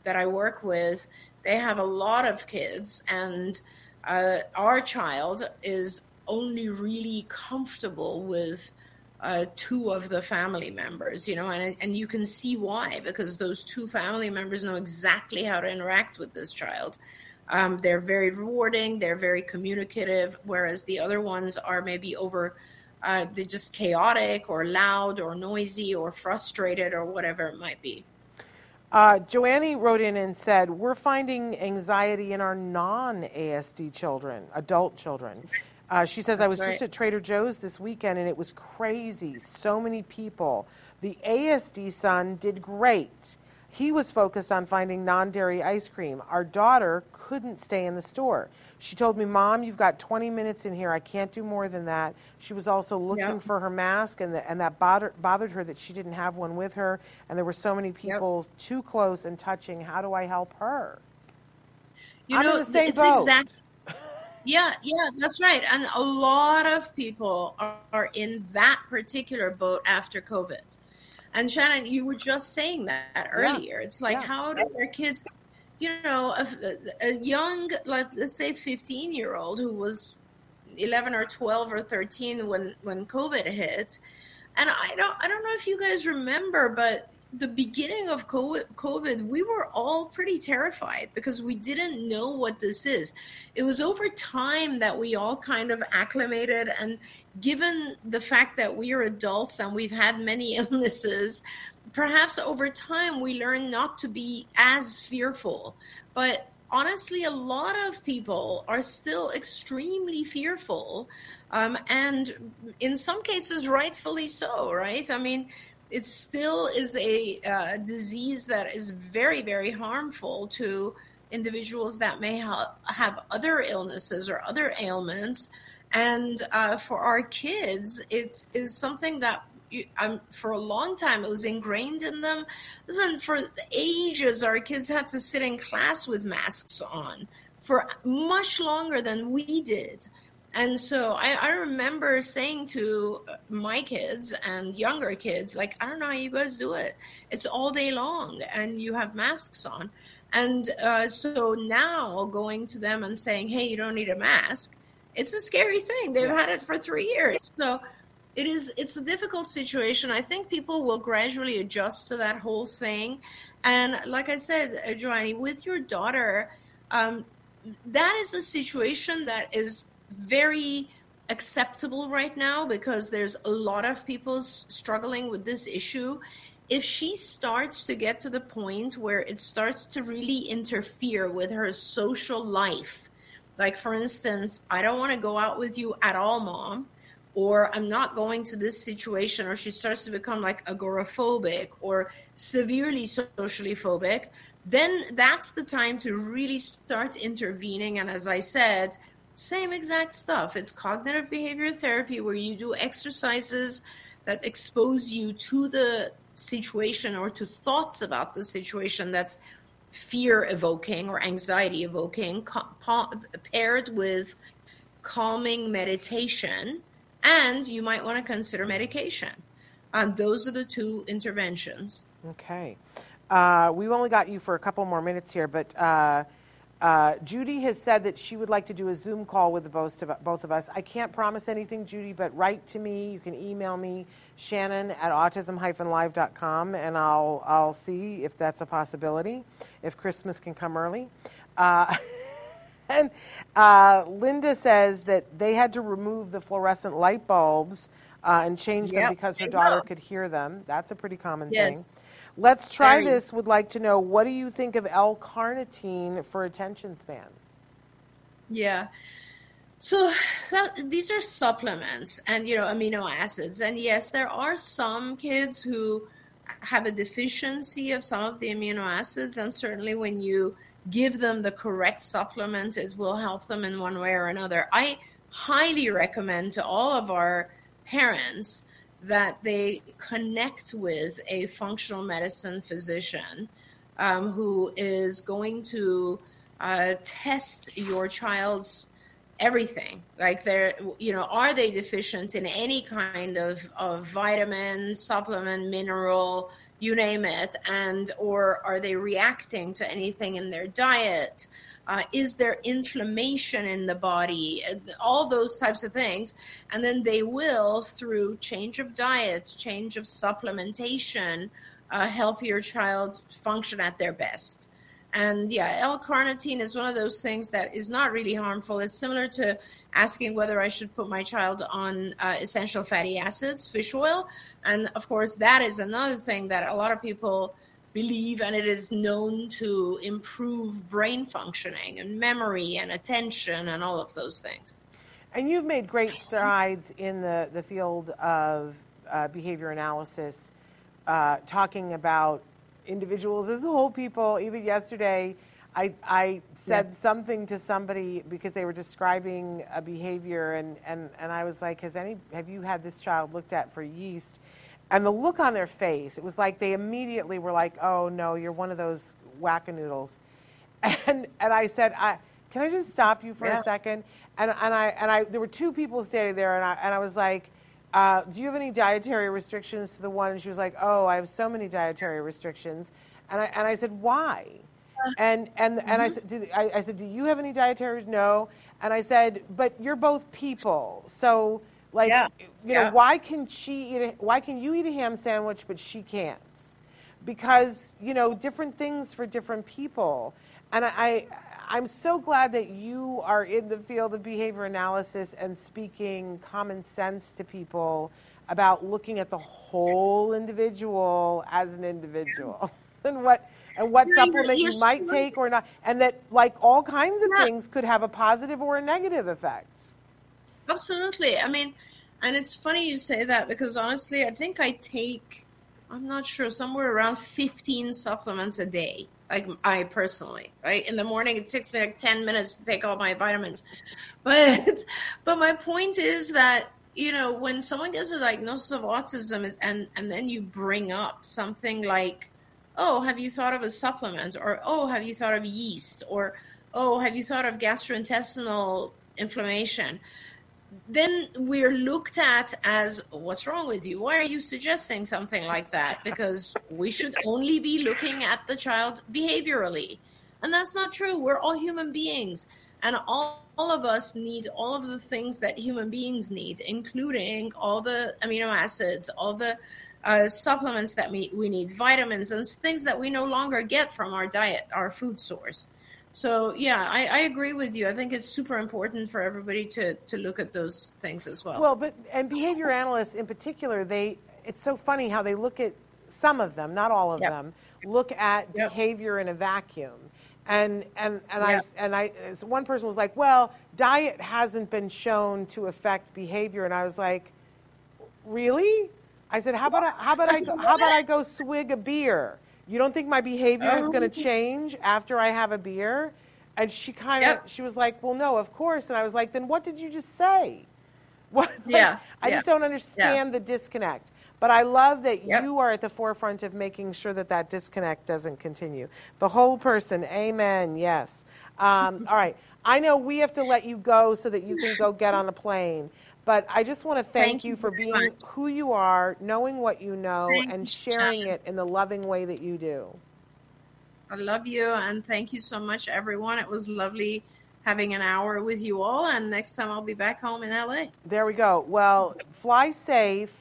that I work with, they have a lot of kids, and uh, our child is only really comfortable with uh, two of the family members, you know, and and you can see why because those two family members know exactly how to interact with this child. Um, they're very rewarding, they're very communicative, whereas the other ones are maybe over uh, they're just chaotic or loud or noisy or frustrated or whatever it might be. Uh, Joannie wrote in and said, We're finding anxiety in our non ASD children, adult children. Uh, she says, I was That's just at Trader Joe's this weekend and it was crazy. So many people. The ASD son did great. He was focused on finding non dairy ice cream. Our daughter couldn't stay in the store. She told me, Mom, you've got 20 minutes in here. I can't do more than that. She was also looking Yeah. for her mask, and, the, and that bothered, bothered her that she didn't have one with her. And there were so many people too close and touching. How do I help her? You I'm in know, the same it's boat. exact. (laughs) Yeah, yeah, that's right. And a lot of people are, are in that particular boat after COVID. And Shannon, you were just saying that earlier. It's like, Yeah. how do our kids, you know, a, a young, let, let's say, 15 year old who was 11 or 12 or 13 when, when COVID hit. And I don't, I don't know if you guys remember, but the beginning of COVID, COVID, we were all pretty terrified because we didn't know what this is. It was over time that we all kind of acclimated, and given the fact that we are adults and we've had many (laughs) illnesses, perhaps over time we learn not to be as fearful. But honestly, a lot of people are still extremely fearful, um, and in some cases, rightfully so. Right? I mean it still is a uh, disease that is very, very harmful to individuals that may ha- have other illnesses or other ailments. And uh, for our kids, it is something that you, for a long time it was ingrained in them. Listen, for ages, our kids had to sit in class with masks on for much longer than we did. And so I, I remember saying to my kids and younger kids, like, I don't know how you guys do it. It's all day long and you have masks on. And uh, so now going to them and saying, hey, you don't need a mask, it's a scary thing. They've had it for three years. So it is it's a difficult situation. I think people will gradually adjust to that whole thing. And like I said, uh, Joannie, with your daughter, um, that is a situation that is very acceptable right now because there's a lot of people struggling with this issue. If she starts to get to the point where it starts to really interfere with her social life, like for instance, I don't want to go out with you at all, mom, or I'm not going to this situation, or she starts to become like agoraphobic or severely socially phobic, then that's the time to really start intervening. And as I said, same exact stuff. It's cognitive behavior therapy where you do exercises that expose you to the situation or to thoughts about the situation that's fear evoking or anxiety evoking, pa- paired with calming meditation. And you might want to consider medication. Um, those are the two interventions. Okay. Uh, we've only got you for a couple more minutes here, but uh, uh, Judy has said that she would like to do a Zoom call with the both of, both of us. I can't promise anything, Judy, but write to me. You can email me, Shannon at autism-live.com, and I'll, I'll see if that's a possibility, if Christmas can come early. Uh, (laughs) and uh, Linda says that they had to remove the fluorescent light bulbs uh, and change them because her daughter will. could hear them. That's a pretty common Yes. thing. Let's try this. Would like to know what do you think of L-carnitine for attention span? Yeah. So that, these are supplements and you know amino acids and yes there are some kids who have a deficiency of some of the amino acids and certainly when you give them the correct supplement it will help them in one way or another. I highly recommend to all of our parents that they connect with a functional medicine physician um, who is going to uh, test your child's everything. Like they're you know are they deficient in any kind of, of vitamin supplement mineral you name it and or are they reacting to anything in their diet uh, is there inflammation in the body all those types of things and then they will through change of diets change of supplementation uh, help your child function at their best and yeah, L-carnitine is one of those things that is not really harmful. It's similar to asking whether I should put my child on uh, essential fatty acids, fish oil. And of course, that is another thing that a lot of people believe and it is known to improve brain functioning and memory and attention and all of those things. And you've made great strides in the, the field of uh, behavior analysis, uh, talking about individuals as whole people. Even yesterday, I, I said yeah. something to somebody because they were describing a behavior, and, and, and I was like, Has any, Have you had this child looked at for yeast? And the look on their face, it was like they immediately were like, Oh, no, you're one of those whack-a-noodles. (laughs) And, and I said, I, Can I just stop you for yeah. a second? And, and, I, and I, there were two people standing there, and I, and I was like, uh, do you have any dietary restrictions to the one? And she was like, oh, I have so many dietary restrictions. And I, and I said, why? And, and, and I, mm-hmm. said, I, I said, do you have any dietary? No. And I said, but you're both people. So, like, yeah. you know, yeah. why can she eat a, why can you eat a ham sandwich, but she can't? Because, you know, different things for different people. And I, I'm so glad that you are in the field of behavior analysis and speaking common sense to people about looking at the whole individual as an individual (laughs) and what and what supplement you might take or not and that like all kinds of things could have a positive or a negative effect absolutely i mean and it's funny you say that because honestly i think i take i'm not sure somewhere around 15 supplements a day like I personally, right? In the morning, it takes me like 10 minutes to take all my vitamins. But, (laughs) but my point is that, you know, when someone gets a diagnosis of autism and, and then you bring up something like, oh, have you thought of a supplement? Or, oh, have you thought of yeast? Or, oh, have you thought of gastrointestinal inflammation? Then we're looked at as what's wrong with you? Why are you suggesting something like that? Because we should only be looking at the child behaviorally. And that's not true. We're all human beings. And all, all of us need all of the things that human beings need including all the amino acids all the uh, supplements that we, we need vitamins and things that we no longer get from our diet our food source so yeah, I, I, agree with you. I think it's super important for everybody to to look at those things as well. Well, but and behavior analysts in particular, they it's so funny how they look at some of them, not all of yep. them, look at yep. behavior in a vacuum. And and and yep. I and I one person was like, "Well, diet hasn't been shown to affect behavior." And I was like, "Really?" I said, "How about I, how about I go, how about I go swig a beer?" You don't think my behavior is going to oh. change after I have a beer? And she kind of, yep. she was like, well, no, of course. And I was like, then what did you just say? (laughs) What? Yeah. I yeah. just don't understand yeah. the disconnect. But I love that yep. you are at the forefront of making sure that that disconnect doesn't continue. The whole person, amen, yes. Um, (laughs) all right. I know we have to let you go so that you can go get on a plane. But I just want to thank, thank you for being much. who you are, knowing what you know, thank and sharing you, it in the loving way that you do. I love you, and thank you so much, everyone. It was lovely having an hour with you all, and next time I'll be back home in LA. There we go. Well, fly safe.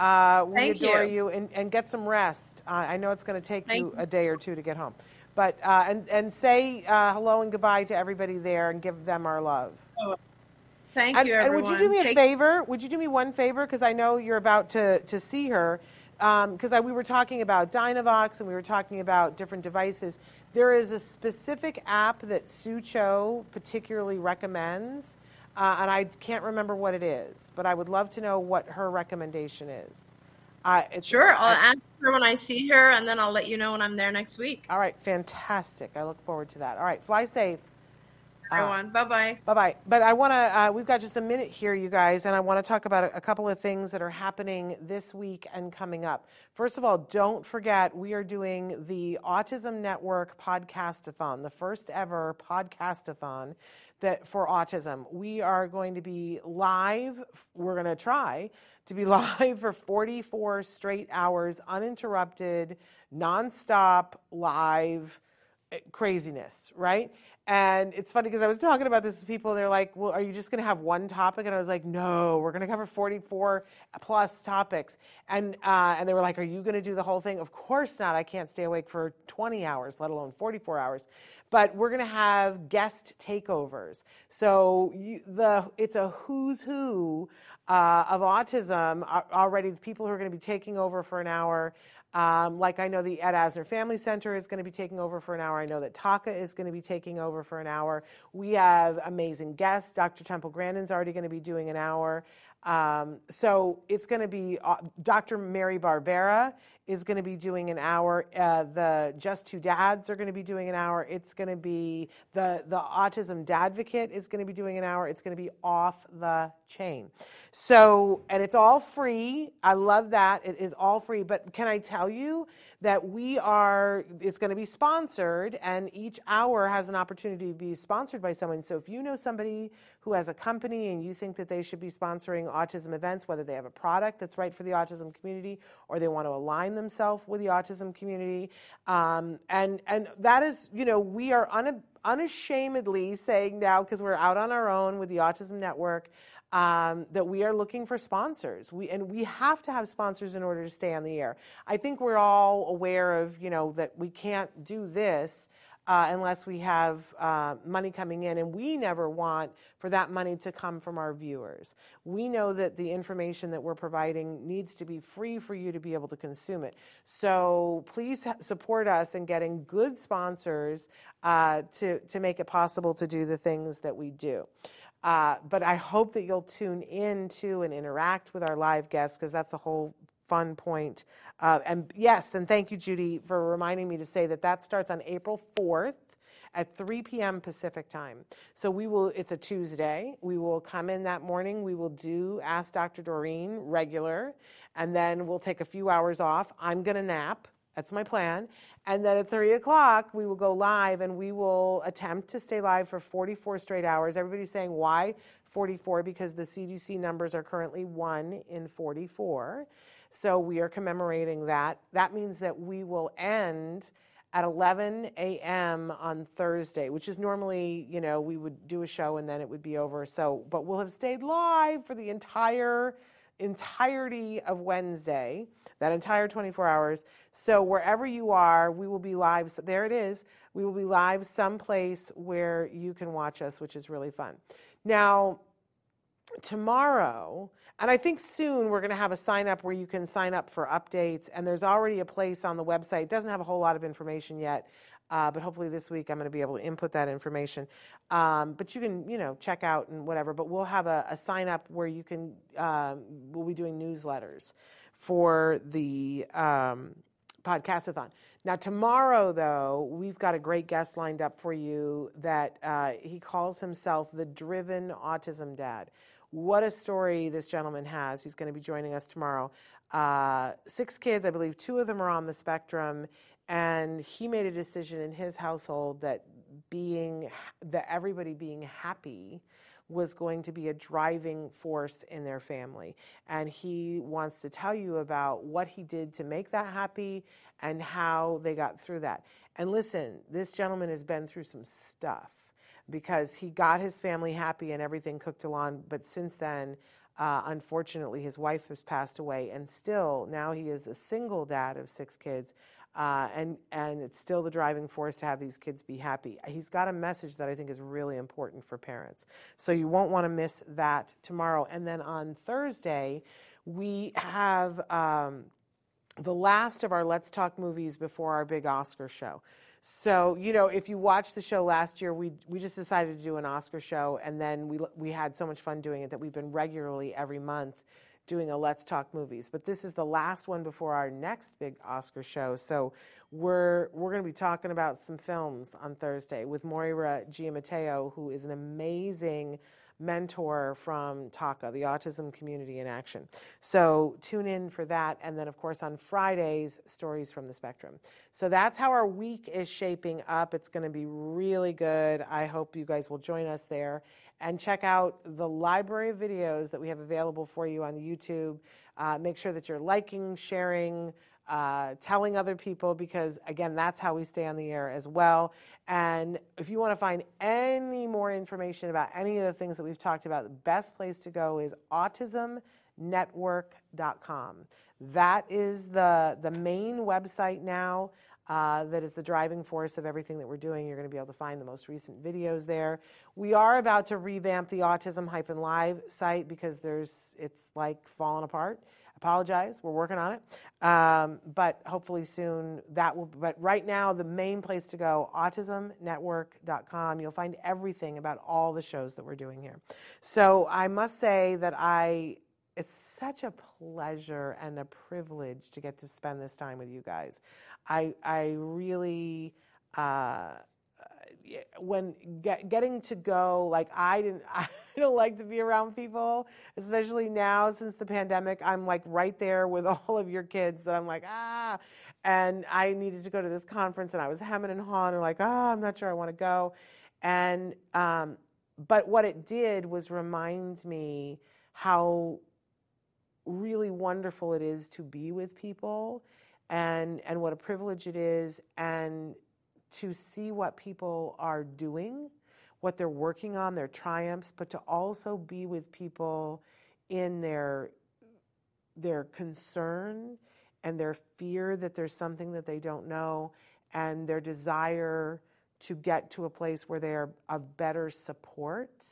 Uh, we thank adore you, you and, and, get some rest. Uh, I know it's going to take you, you a day or two to get home. But uh, and and say uh, hello and goodbye to everybody there, and give them our love. Oh. Thank and, you, everyone. And would you do me a Take- favor? Would you do me one favor? Because I know you're about to, to see her. Because um, we were talking about Dynavox and we were talking about different devices. There is a specific app that Sue Cho particularly recommends, uh, and I can't remember what it is, but I would love to know what her recommendation is. Uh, sure, I'll ask her when I see her, and then I'll let you know when I'm there next week. All right, fantastic. I look forward to that. All right, fly safe everyone. Uh, bye bye. Bye bye. But I want to, uh, we've got just a minute here, you guys, and I want to talk about a, a, couple of things that are happening this week and coming up. First of all, don't forget we are doing the Autism Network podcastathon, the first ever podcastathon that for autism. We are going to be live. We're going to try to be (laughs) live for 44 straight hours, uninterrupted, nonstop live eh, craziness, right? And it's funny because I was talking about this with people. They're like, "Well, are you just going to have one topic?" And I was like, "No, we're going to cover 44 plus topics." And uh, and they were like, "Are you going to do the whole thing?" Of course not. I can't stay awake for 20 hours, let alone 44 hours. but we're going to have guest takeovers. So you, the it's a who's who uh, of autism already. The people who are going to be taking over for an hour. Um, like I know the Ed Asner Family Center is going to be taking over for an hour. I know that TACA is going to be taking over for an hour. We have amazing guests. Dr. Temple Grandin's already going to be doing an hour. Um, so it's going to be uh, Dr. Mary Barbera is going to be doing an hour. Uh, the Just Two Dads are going to be doing an hour. It's going to be the the Autism Dadvocate is going to be doing an hour. It's going to be off the chain. So and it's all free. I love that it is all free. But can I tell you that we are? It's going to be sponsored, and each hour has an opportunity to be sponsored by someone. So if you know somebody who has a company and you think that they should be sponsoring autism events, whether they have a product that's right for the autism community or they want to align themselves with the autism community. Um, and, and that is, you know, we are un- unashamedly saying now, because we're out on our own with the Autism Network, um, that we are looking for sponsors. We, and we have to have sponsors in order to stay on the air. I think we're all aware of, you know, that we can't do this uh, unless we have uh, money coming in. And we never want for that money to come from our viewers. We know that the information that we're providing needs to be free for you to be able to consume it. So please support us in getting good sponsors uh, to, to make it possible to do the things that we do. Uh, but I hope that you'll tune in to and interact with our live guests because that's the whole fun point. Uh, and yes, and thank you, Judy, for reminding me to say that that starts on April 4th at 3 p.m. Pacific time. So we will, it's a Tuesday. We will come in that morning. We will do Ask Dr. Doreen regular, and then we'll take a few hours off. I'm going to nap. That's my plan. And then at 3 o'clock, we will go live and we will attempt to stay live for 44 straight hours. Everybody's saying, why 44? Because the CDC numbers are currently 1 in 44. So we are commemorating that. That means that we will end at 11 a.m. on Thursday, which is normally, you know, we would do a show and then it would be over. So, but we'll have stayed live for the entire entirety of Wednesday, that entire 24 hours. So wherever you are, we will be live. So there it is. We will be live someplace where you can watch us, which is really fun. Now, tomorrow, and I think soon we're going to have a sign up where you can sign up for updates. And there's already a place on the website. It doesn't have a whole lot of information yet, uh, but hopefully this week I'm going to be able to input that information. Um, but you can, you know, check out and whatever. But we'll have a, a sign up where you can. Um, we'll be doing newsletters for the um, podcastathon. Now tomorrow, though, we've got a great guest lined up for you. That uh, he calls himself the Driven Autism Dad. What a story this gentleman has. He's going to be joining us tomorrow. Uh, six kids, I believe two of them are on the spectrum, and he made a decision in his household that being that everybody being happy was going to be a driving force in their family. And he wants to tell you about what he did to make that happy and how they got through that. And listen, this gentleman has been through some stuff because he got his family happy and everything cooked along. But since then, uh, unfortunately, his wife has passed away, and still now he is a single dad of six kids. Uh, and and it's still the driving force to have these kids be happy. He's got a message that I think is really important for parents. So you won't want to miss that tomorrow. And then on Thursday, we have um, the last of our Let's Talk movies before our big Oscar show. So, you know, if you watched the show last year, we, we just decided to do an Oscar show, and then we, we had so much fun doing it that we've been regularly every month doing a Let's Talk Movies. But this is the last one before our next big Oscar show. So we're, we're going to be talking about some films on Thursday with Moira Giammatteo, who is an amazing mentor from TACA, the Autism Community in Action. So tune in for that. And then, of course, on Fridays, Stories from the Spectrum. So that's how our week is shaping up. It's going to be really good. I hope you guys will join us there and check out the library of videos that we have available for you on YouTube. Uh, make sure that you're liking, sharing, uh, telling other people because, again, that's how we stay on the air as well. And if you want to find any more information about any of the things that we've talked about, the best place to go is autismnetwork.com. That is the, the main website now. Uh, that is the driving force of everything that we're doing. You're going to be able to find the most recent videos there. We are about to revamp the Autism Hyphen Live site because there's it's like falling apart. Apologize, we're working on it, um, but hopefully soon that will. But right now, the main place to go autismnetwork.com. You'll find everything about all the shows that we're doing here. So I must say that I it's such a pleasure and a privilege to get to spend this time with you guys. I I really uh, when get, getting to go like I didn't (laughs) I don't like to be around people, especially now since the pandemic. I'm like right there with (laughs) all of your kids and I'm like ah, and I needed to go to this conference and I was hemming and hawing and like ah I'm not sure I want to go, and um, but what it did was remind me how really wonderful it is to be with people and and what a privilege it is and to see what people are doing what they're working on their triumphs but to also be with people in their their concern and their fear that there's something that they don't know and their desire to get to a place where they are of better support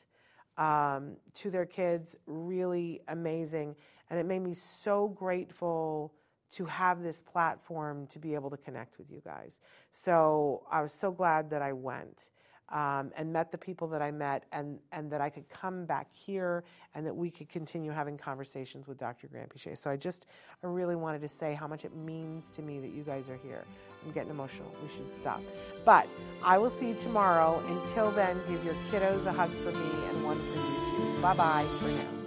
um, to their kids. Really amazing and it made me so grateful to have this platform to be able to connect with you guys. So I was so glad that I went. Um, and met the people that I met, and, and that I could come back here and that we could continue having conversations with Dr. Granpeesheh. So I just, I really wanted to say how much it means to me that you guys are here. I'm getting emotional. We should stop. But I will see you tomorrow. Until then, give your kiddos a hug for me and one for you too. Bye bye for now.